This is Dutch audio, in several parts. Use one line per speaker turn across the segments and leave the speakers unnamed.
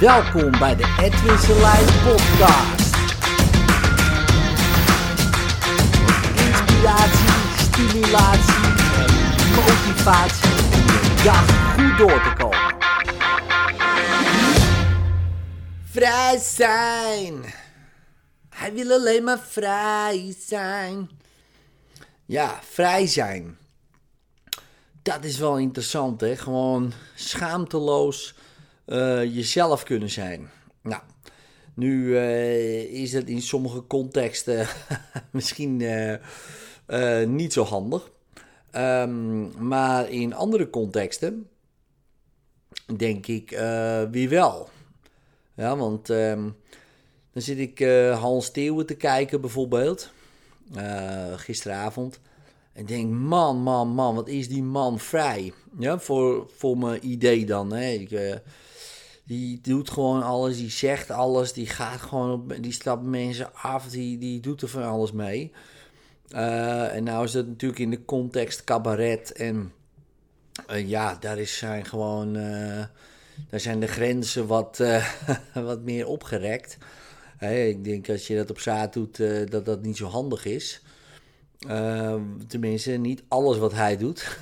Welkom bij de Edwin Selijn podcast. Inspiratie, stimulatie en motivatie de dag goed door te komen. Vrij zijn. Hij wil alleen maar vrij zijn. Ja, vrij zijn. Dat is wel interessant, hè? Gewoon schaamteloos uh, jezelf kunnen zijn. Nou, nu uh, is het in sommige contexten misschien uh, niet zo handig. Um, maar in andere contexten denk ik wie wel. Ja, want um, dan zit ik Hans Theeuwen te kijken bijvoorbeeld. gisteravond. En denk, man, man, man, wat is die man vrij. Ja, voor, voor mijn idee dan. Hè. Ik, die doet gewoon alles, die zegt alles, die gaat gewoon op, die stapt mensen af, die, die doet er van alles mee. Uh, en nou is dat natuurlijk in de context cabaret en uh, ja, daar is zijn gewoon, uh, daar zijn de grenzen wat, wat meer opgerekt. Ik denk als je dat op zaad doet, dat dat niet zo handig is. tenminste, niet alles wat hij doet.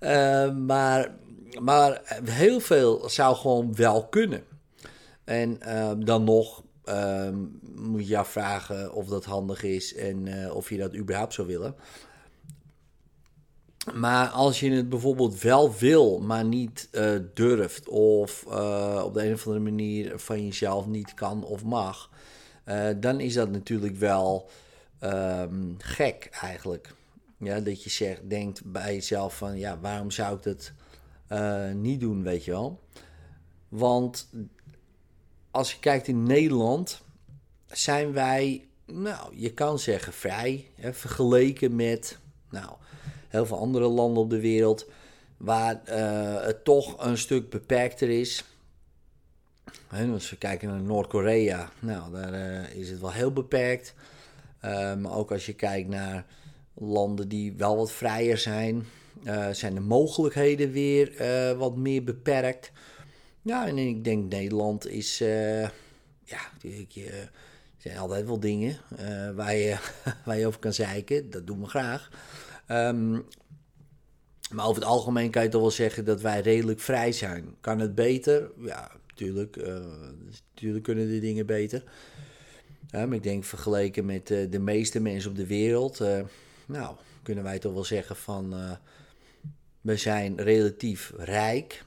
maar maar heel veel zou gewoon wel kunnen. En ehm, dan nog ehm, moet je afvragen of dat handig is en uh, of je dat überhaupt zou willen. Maar als je het bijvoorbeeld wel wil, maar niet uh, durft, of uh, op de een of andere manier van jezelf niet kan of mag, dan is dat natuurlijk wel um, gek eigenlijk. Ja, dat je zegt, denkt bij jezelf van, ja, waarom zou ik dat uh, niet doen, weet je wel. Want als je kijkt in Nederland, zijn wij, nou, je kan zeggen vrij, hè, vergeleken met, nou, heel veel andere landen op de wereld, waar uh, het toch een stuk beperkter is. Als we kijken naar Noord-Korea, nou, daar uh, is het wel heel beperkt. maar ook als je kijkt naar landen die wel wat vrijer zijn, zijn de mogelijkheden weer uh, wat meer beperkt. Ja, en ik denk Nederland is, uh, ja, er zijn altijd wel dingen waar, je, waar je over kan zeiken. Dat doen we graag. Um, maar over het algemeen kan je toch wel zeggen dat wij redelijk vrij zijn. Kan het beter? Ja, natuurlijk. natuurlijk kunnen de dingen beter. Maar ik denk vergeleken met de meeste mensen op de wereld, nou, kunnen wij toch wel zeggen van we zijn relatief rijk.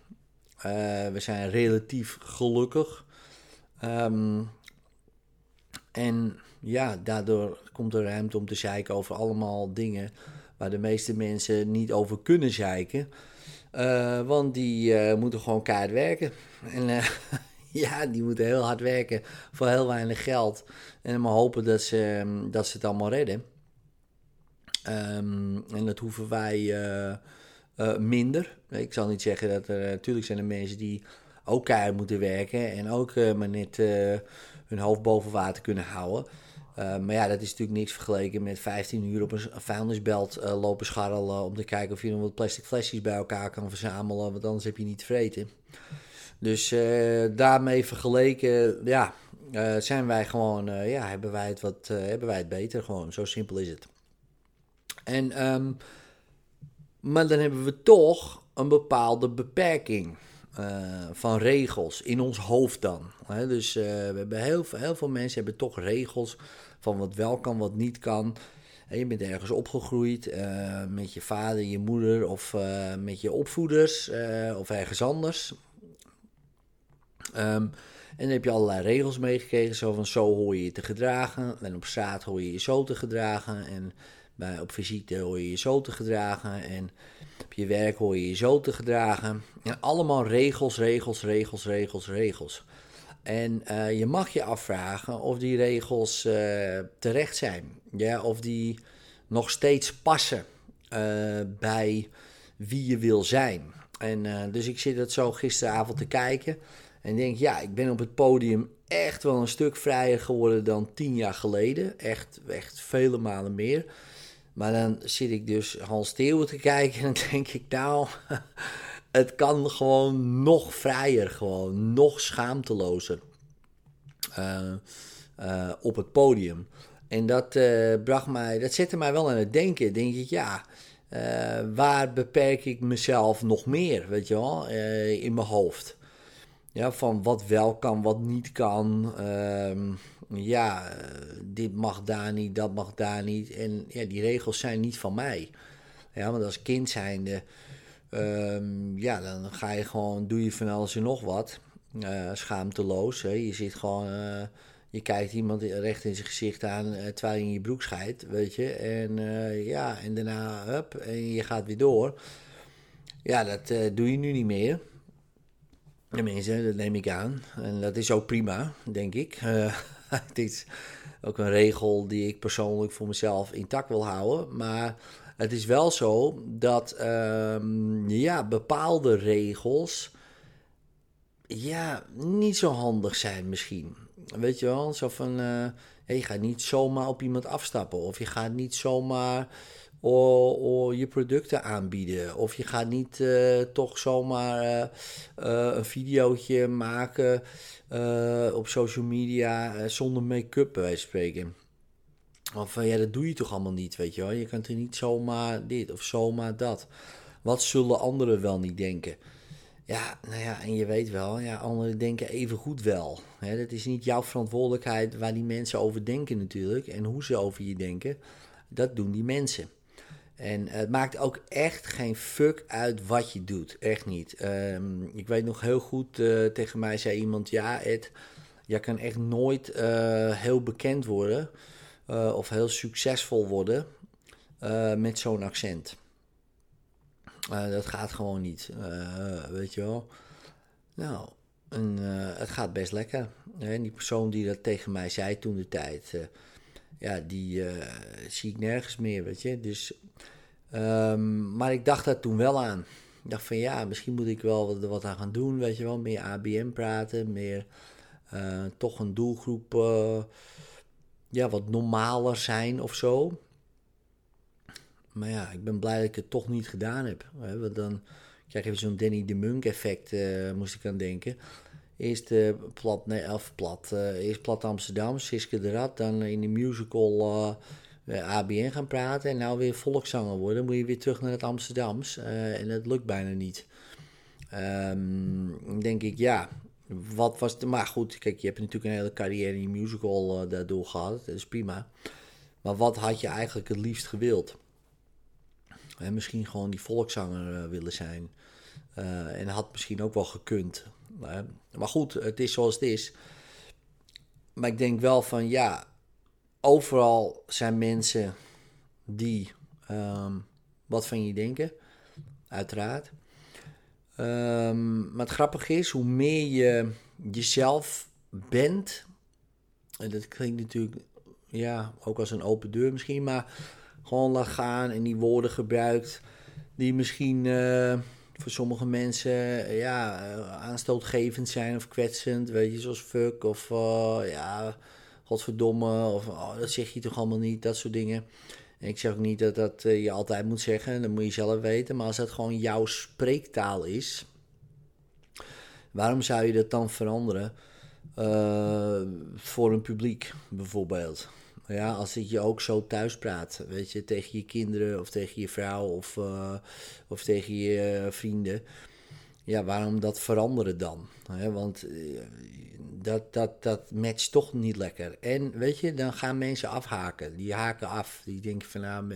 Uh, we zijn relatief gelukkig. Um, en ja, daardoor komt er ruimte om te zeiken over allemaal dingen waar de meeste mensen niet over kunnen zeiken. Uh, want die uh, moeten gewoon kaart werken. En ja, die moeten heel hard werken voor heel weinig geld. En maar hopen dat ze, dat ze het allemaal redden. Um, en dat hoeven wij uh, minder. Ik zal niet zeggen dat er, natuurlijk zijn er mensen die ook keihard moeten werken en ook uh, maar net uh, hun hoofd boven water kunnen houden. maar ja, dat is natuurlijk niks vergeleken met 15 uur op een vuilnisbelt lopen scharrelen om te kijken of je nog wat plastic flesjes bij elkaar kan verzamelen, want anders heb je niet te vreten. Dus daarmee vergeleken, ja, zijn wij gewoon, ja, hebben wij het wat, hebben wij het beter gewoon. Zo simpel is het. En um, maar dan hebben we toch een bepaalde beperking uh, van regels in ons hoofd dan. Dus uh, we hebben heel, veel, veel mensen hebben toch regels van wat wel kan, wat niet kan. En je bent ergens opgegroeid uh, met je vader, je moeder of met je opvoeders of ergens anders. Um, en dan heb je allerlei regels meegekregen, zo van zo hoor je je te gedragen. En op straat hoor je je zo te gedragen. En bij, op visite hoor je je zo te gedragen. En op je werk hoor je je zo te gedragen. En allemaal regels, regels, regels, regels, regels. En uh, je mag je afvragen of die regels uh, terecht zijn. Ja, of die nog steeds passen uh, bij wie je wil zijn. En dus ik zit het zo gisteravond te kijken. En denk, ja, ik ben op het podium echt wel een stuk vrijer geworden dan tien jaar geleden. Echt, echt vele malen meer. Maar dan zit ik dus Hans Theeuwen te kijken en denk ik, nou, het kan gewoon nog vrijer, gewoon nog schaamtelozer uh, op het podium. En dat, bracht mij, dat zette mij wel aan het denken. Denk ik, ja, waar beperk ik mezelf nog meer, weet je wel, in mijn hoofd? Ja, van wat wel kan, wat niet kan. Ehm, ja, dit mag daar niet, dat mag daar niet. En ja, die regels zijn niet van mij. Ja, want als kind zijnde, um, ja, dan ga je gewoon, doe je van alles en nog wat. Uh, schaamteloos. Hè. Je zit gewoon, uh, je kijkt iemand recht in zijn gezicht aan terwijl je in je broek scheidt, weet je. En ja, en daarna, hup, en je gaat weer door. Ja, dat doe je nu niet meer. Tenminste, dat neem ik aan. En dat is ook prima, denk ik. het is ook een regel die ik persoonlijk voor mezelf intact wil houden. Maar het is wel zo dat um, ja, bepaalde regels ja, niet zo handig zijn misschien. Weet je wel, zo van uh, je gaat niet zomaar op iemand afstappen of je gaat niet zomaar oh, je producten aanbieden of je gaat niet uh, toch zomaar uh, een videootje maken op social media zonder make-up bij spreken. Of van ja, dat doe je toch allemaal niet, weet je wel. Je kunt er niet zomaar dit of zomaar dat. Wat zullen anderen wel niet denken? Ja, nou ja, en je weet wel, ja, anderen denken even goed wel. Hè, dat is niet jouw verantwoordelijkheid waar die mensen over denken natuurlijk. En hoe ze over je denken. Dat doen die mensen. En het maakt ook echt geen fuck uit wat je doet. Echt niet. Ehm, ik weet nog heel goed, uh, tegen mij zei iemand, ja Ed, jij kan echt nooit uh, heel bekend worden of heel succesvol worden met zo'n accent. Dat gaat gewoon niet, weet je wel. Nou, het gaat best lekker. En die persoon die dat tegen mij zei toen de tijd, ja, die zie ik nergens meer, weet je. Dus, um, maar ik dacht daar toen wel aan. Ik dacht van ja, misschien moet ik wel wat, aan gaan doen, weet je wel. Meer ABM praten, meer toch een doelgroep ja, wat normaler zijn of zo. Maar ja, ik ben blij dat ik het toch niet gedaan heb. Want dan krijg je zo'n Danny de Munk effect, uh, moest ik aan denken. Eerst plat, nee, of plat, eerst plat Amsterdam, Siske de Rad, dan in de musical ABN gaan praten en nou weer volkszanger worden. Moet je weer terug naar het Amsterdams en dat lukt bijna niet. Um, denk ik, ja, wat was de, maar goed, kijk, je hebt natuurlijk een hele carrière in je musical uh, daardoor gehad. Dat is prima. Maar wat had je eigenlijk het liefst gewild? En misschien gewoon die volkszanger willen zijn. En had misschien ook wel gekund. maar goed, het is zoals het is. Maar ik denk wel van ja, overal zijn mensen die um, wat van je denken. Uiteraard. Um, maar het grappige is, hoe meer je jezelf bent, en dat klinkt natuurlijk ja, ook als een open deur misschien, maar gewoon laat gaan en die woorden gebruikt die misschien uh, voor sommige mensen ja, aanstootgevend zijn of kwetsend, weet je, zoals fuck of ja, godverdomme of oh, dat zeg je toch allemaal niet, dat soort dingen. En ik zeg ook niet dat dat uh, je altijd moet zeggen, dat moet je zelf weten. Maar als dat gewoon jouw spreektaal is, waarom zou je dat dan veranderen uh, voor een publiek bijvoorbeeld? Ja, als je ook zo thuis praat, weet je, tegen je kinderen of tegen je vrouw of, uh, of tegen je vrienden. Ja, waarom dat veranderen dan? want dat, dat, dat matcht toch niet lekker. En weet je, dan gaan mensen afhaken. Die haken af. Die denken van nou,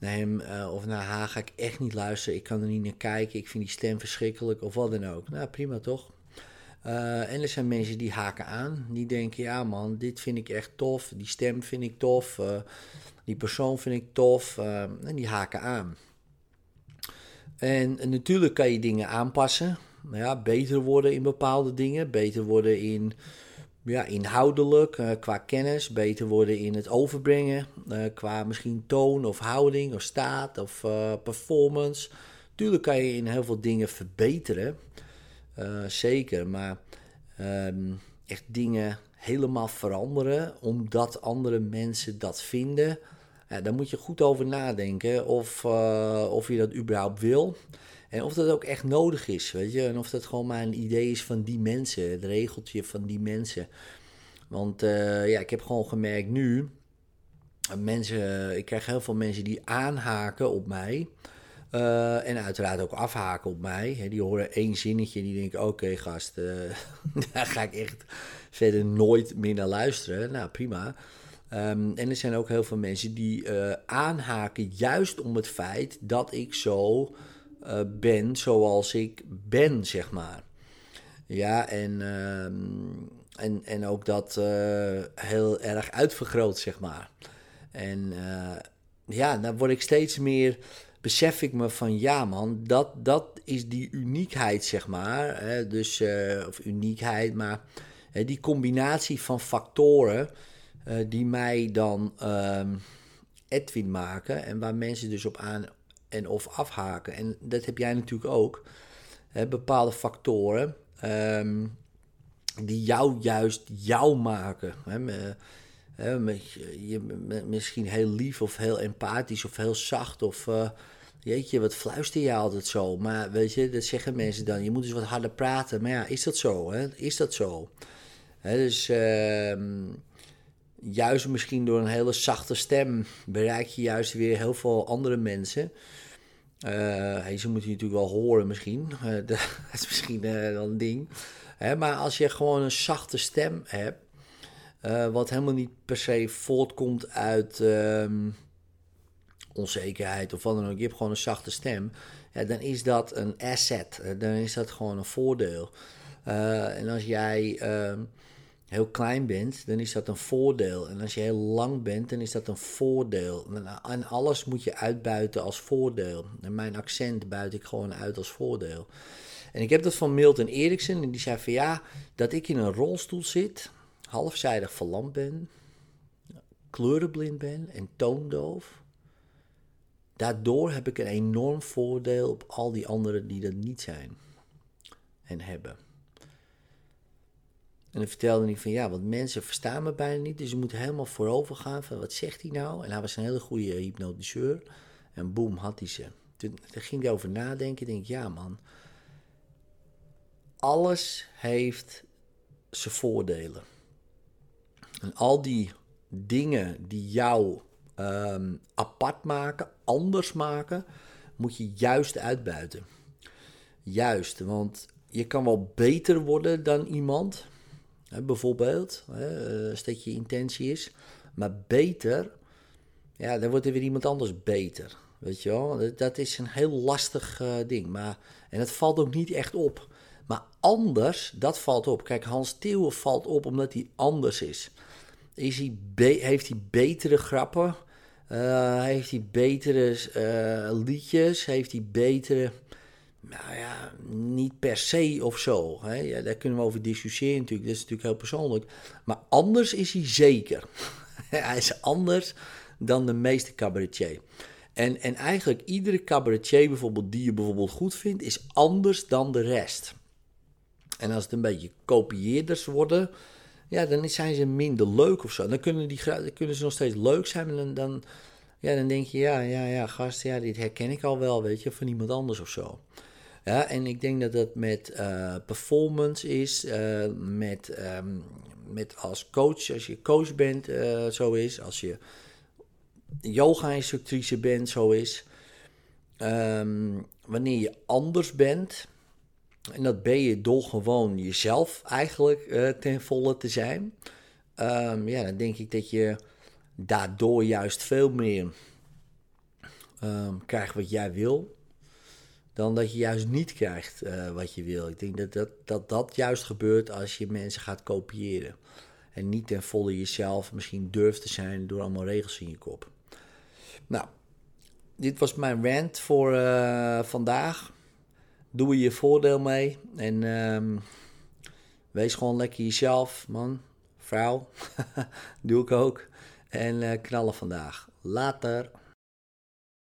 naar hem uh, of naar haar ga ik echt niet luisteren. Ik kan er niet naar kijken. Ik vind die stem verschrikkelijk of wat dan ook. Nou, prima toch? Uh, en er zijn mensen die haken aan. Die denken, ja man, dit vind ik echt tof. Die stem vind ik tof. Die persoon vind ik tof. en die haken aan. En, natuurlijk kan je dingen aanpassen nou ja, beter worden in bepaalde dingen. Beter worden in ja, inhoudelijk, uh, qua kennis. Beter worden in het overbrengen. Uh, qua misschien toon of houding of staat of uh, performance. Tuurlijk kan je in heel veel dingen verbeteren. zeker, maar um, echt dingen helemaal veranderen omdat andere mensen dat vinden. Ja, daar moet je goed over nadenken of, uh, of je dat überhaupt wil. En of dat ook echt nodig is, weet je. En of dat gewoon maar een idee is van die mensen, het regeltje van die mensen. Want uh, ja, ik heb gewoon gemerkt nu, mensen, ik krijg heel veel mensen die aanhaken op mij. En uiteraard ook afhaken op mij. die horen één zinnetje en die denken: Oké, gast, daar ga ik echt verder nooit meer naar luisteren. Nou, prima. Um, en er zijn ook heel veel mensen die uh, aanhaken juist om het feit dat ik zo ben zoals ik ben, zeg maar. Ja, en, um, en, en ook dat heel erg uitvergroot, zeg maar. En ja, dan word ik steeds meer besef ik me van ja man, dat, dat is die uniekheid zeg maar. Hè, dus, of uniekheid, maar hè, die combinatie van factoren uh, die mij dan uh, Edwin maken en waar mensen dus op aan en of afhaken. En dat heb jij natuurlijk ook. Hè, bepaalde factoren um, die jou juist jou maken. Hè, je, misschien heel lief of heel empathisch of heel zacht of uh, jeetje, wat fluister je altijd zo? Maar weet je, dat zeggen mensen dan, je moet eens wat harder praten. Maar ja, is dat zo? Hè? Is dat zo? Hè, dus uh, juist misschien door een hele zachte stem bereik je juist weer heel veel andere mensen. Uh, ze moeten je natuurlijk wel horen misschien. Uh, dat is misschien wel een ding. Hè, maar als je gewoon een zachte stem hebt uh, wat helemaal niet per se voortkomt uit um, onzekerheid of wat dan ook. Je hebt gewoon een zachte stem. Dan is dat een asset. Uh, dan is dat gewoon een voordeel. Uh, en als jij ehm, heel klein bent, dan is dat een voordeel. En als je heel lang bent, dan is dat een voordeel. En alles moet je uitbuiten als voordeel. En mijn accent buit ik gewoon uit als voordeel. En ik heb dat van Milton Eriksen. En die zei van ja, dat ik in een rolstoel zit halfzijdig verlamd ben, kleurenblind ben en toondoof. Daardoor heb ik een enorm voordeel op al die anderen die dat niet zijn en hebben. En dan vertelde hij van ja, want mensen verstaan me bijna niet, dus ze moeten helemaal voorover gaan van wat zegt hij nou? En hij was een hele goede hypnotiseur. En boem, had hij ze. Toen, toen ging hij over nadenken. Denk ik, ja man, alles heeft zijn voordelen. En al die dingen die jou ehm, apart maken, anders maken, moet je juist uitbuiten. Juist, want je kan wel beter worden dan iemand, bijvoorbeeld, hè, als dat je intentie is. Maar beter, ja, dan wordt er weer iemand anders beter. Weet je wel, dat is een heel lastig uh, ding. Maar, en het valt ook niet echt op. Maar anders, dat valt op. Kijk, Hans Theeuwen valt op omdat hij anders is. Is hij heeft hij betere grappen? Uh, heeft hij betere liedjes? Heeft hij betere... Nou ja, niet per se of zo. Hè? Ja, daar kunnen we over discussiëren natuurlijk. Dat is natuurlijk heel persoonlijk. Maar anders is hij zeker. hij is anders dan de meeste cabaretier. En, en eigenlijk iedere cabaretier bijvoorbeeld die je bijvoorbeeld goed vindt... is anders dan de rest. En als het een beetje kopieerders worden ja, dan zijn ze minder leuk of zo. Dan kunnen, die, kunnen ze nog steeds leuk zijn. Dan, dan, ja, dan denk je, ja, ja, ja, gast, ja, dit herken ik al wel, weet je, van iemand anders of zo. Ja, en ik denk dat dat met uh, performance is, uh, met, um, met als coach, als je coach bent, uh, zo is. Als je yoga-instructrice bent, zo is. Um, wanneer je anders bent, en dat ben je door gewoon jezelf eigenlijk ten volle te zijn. Um, ja, dan denk ik dat je daardoor juist veel meer krijgt wat jij wil. Dan dat je juist niet krijgt uh, wat je wil. Ik denk dat dat, dat dat juist gebeurt als je mensen gaat kopiëren. En niet ten volle jezelf misschien durft te zijn door allemaal regels in je kop. Nou, dit was mijn rant voor uh, vandaag doe er je voordeel mee. En um, wees gewoon lekker jezelf, man. Vrouw. doe ik ook. En uh, knallen vandaag. Later.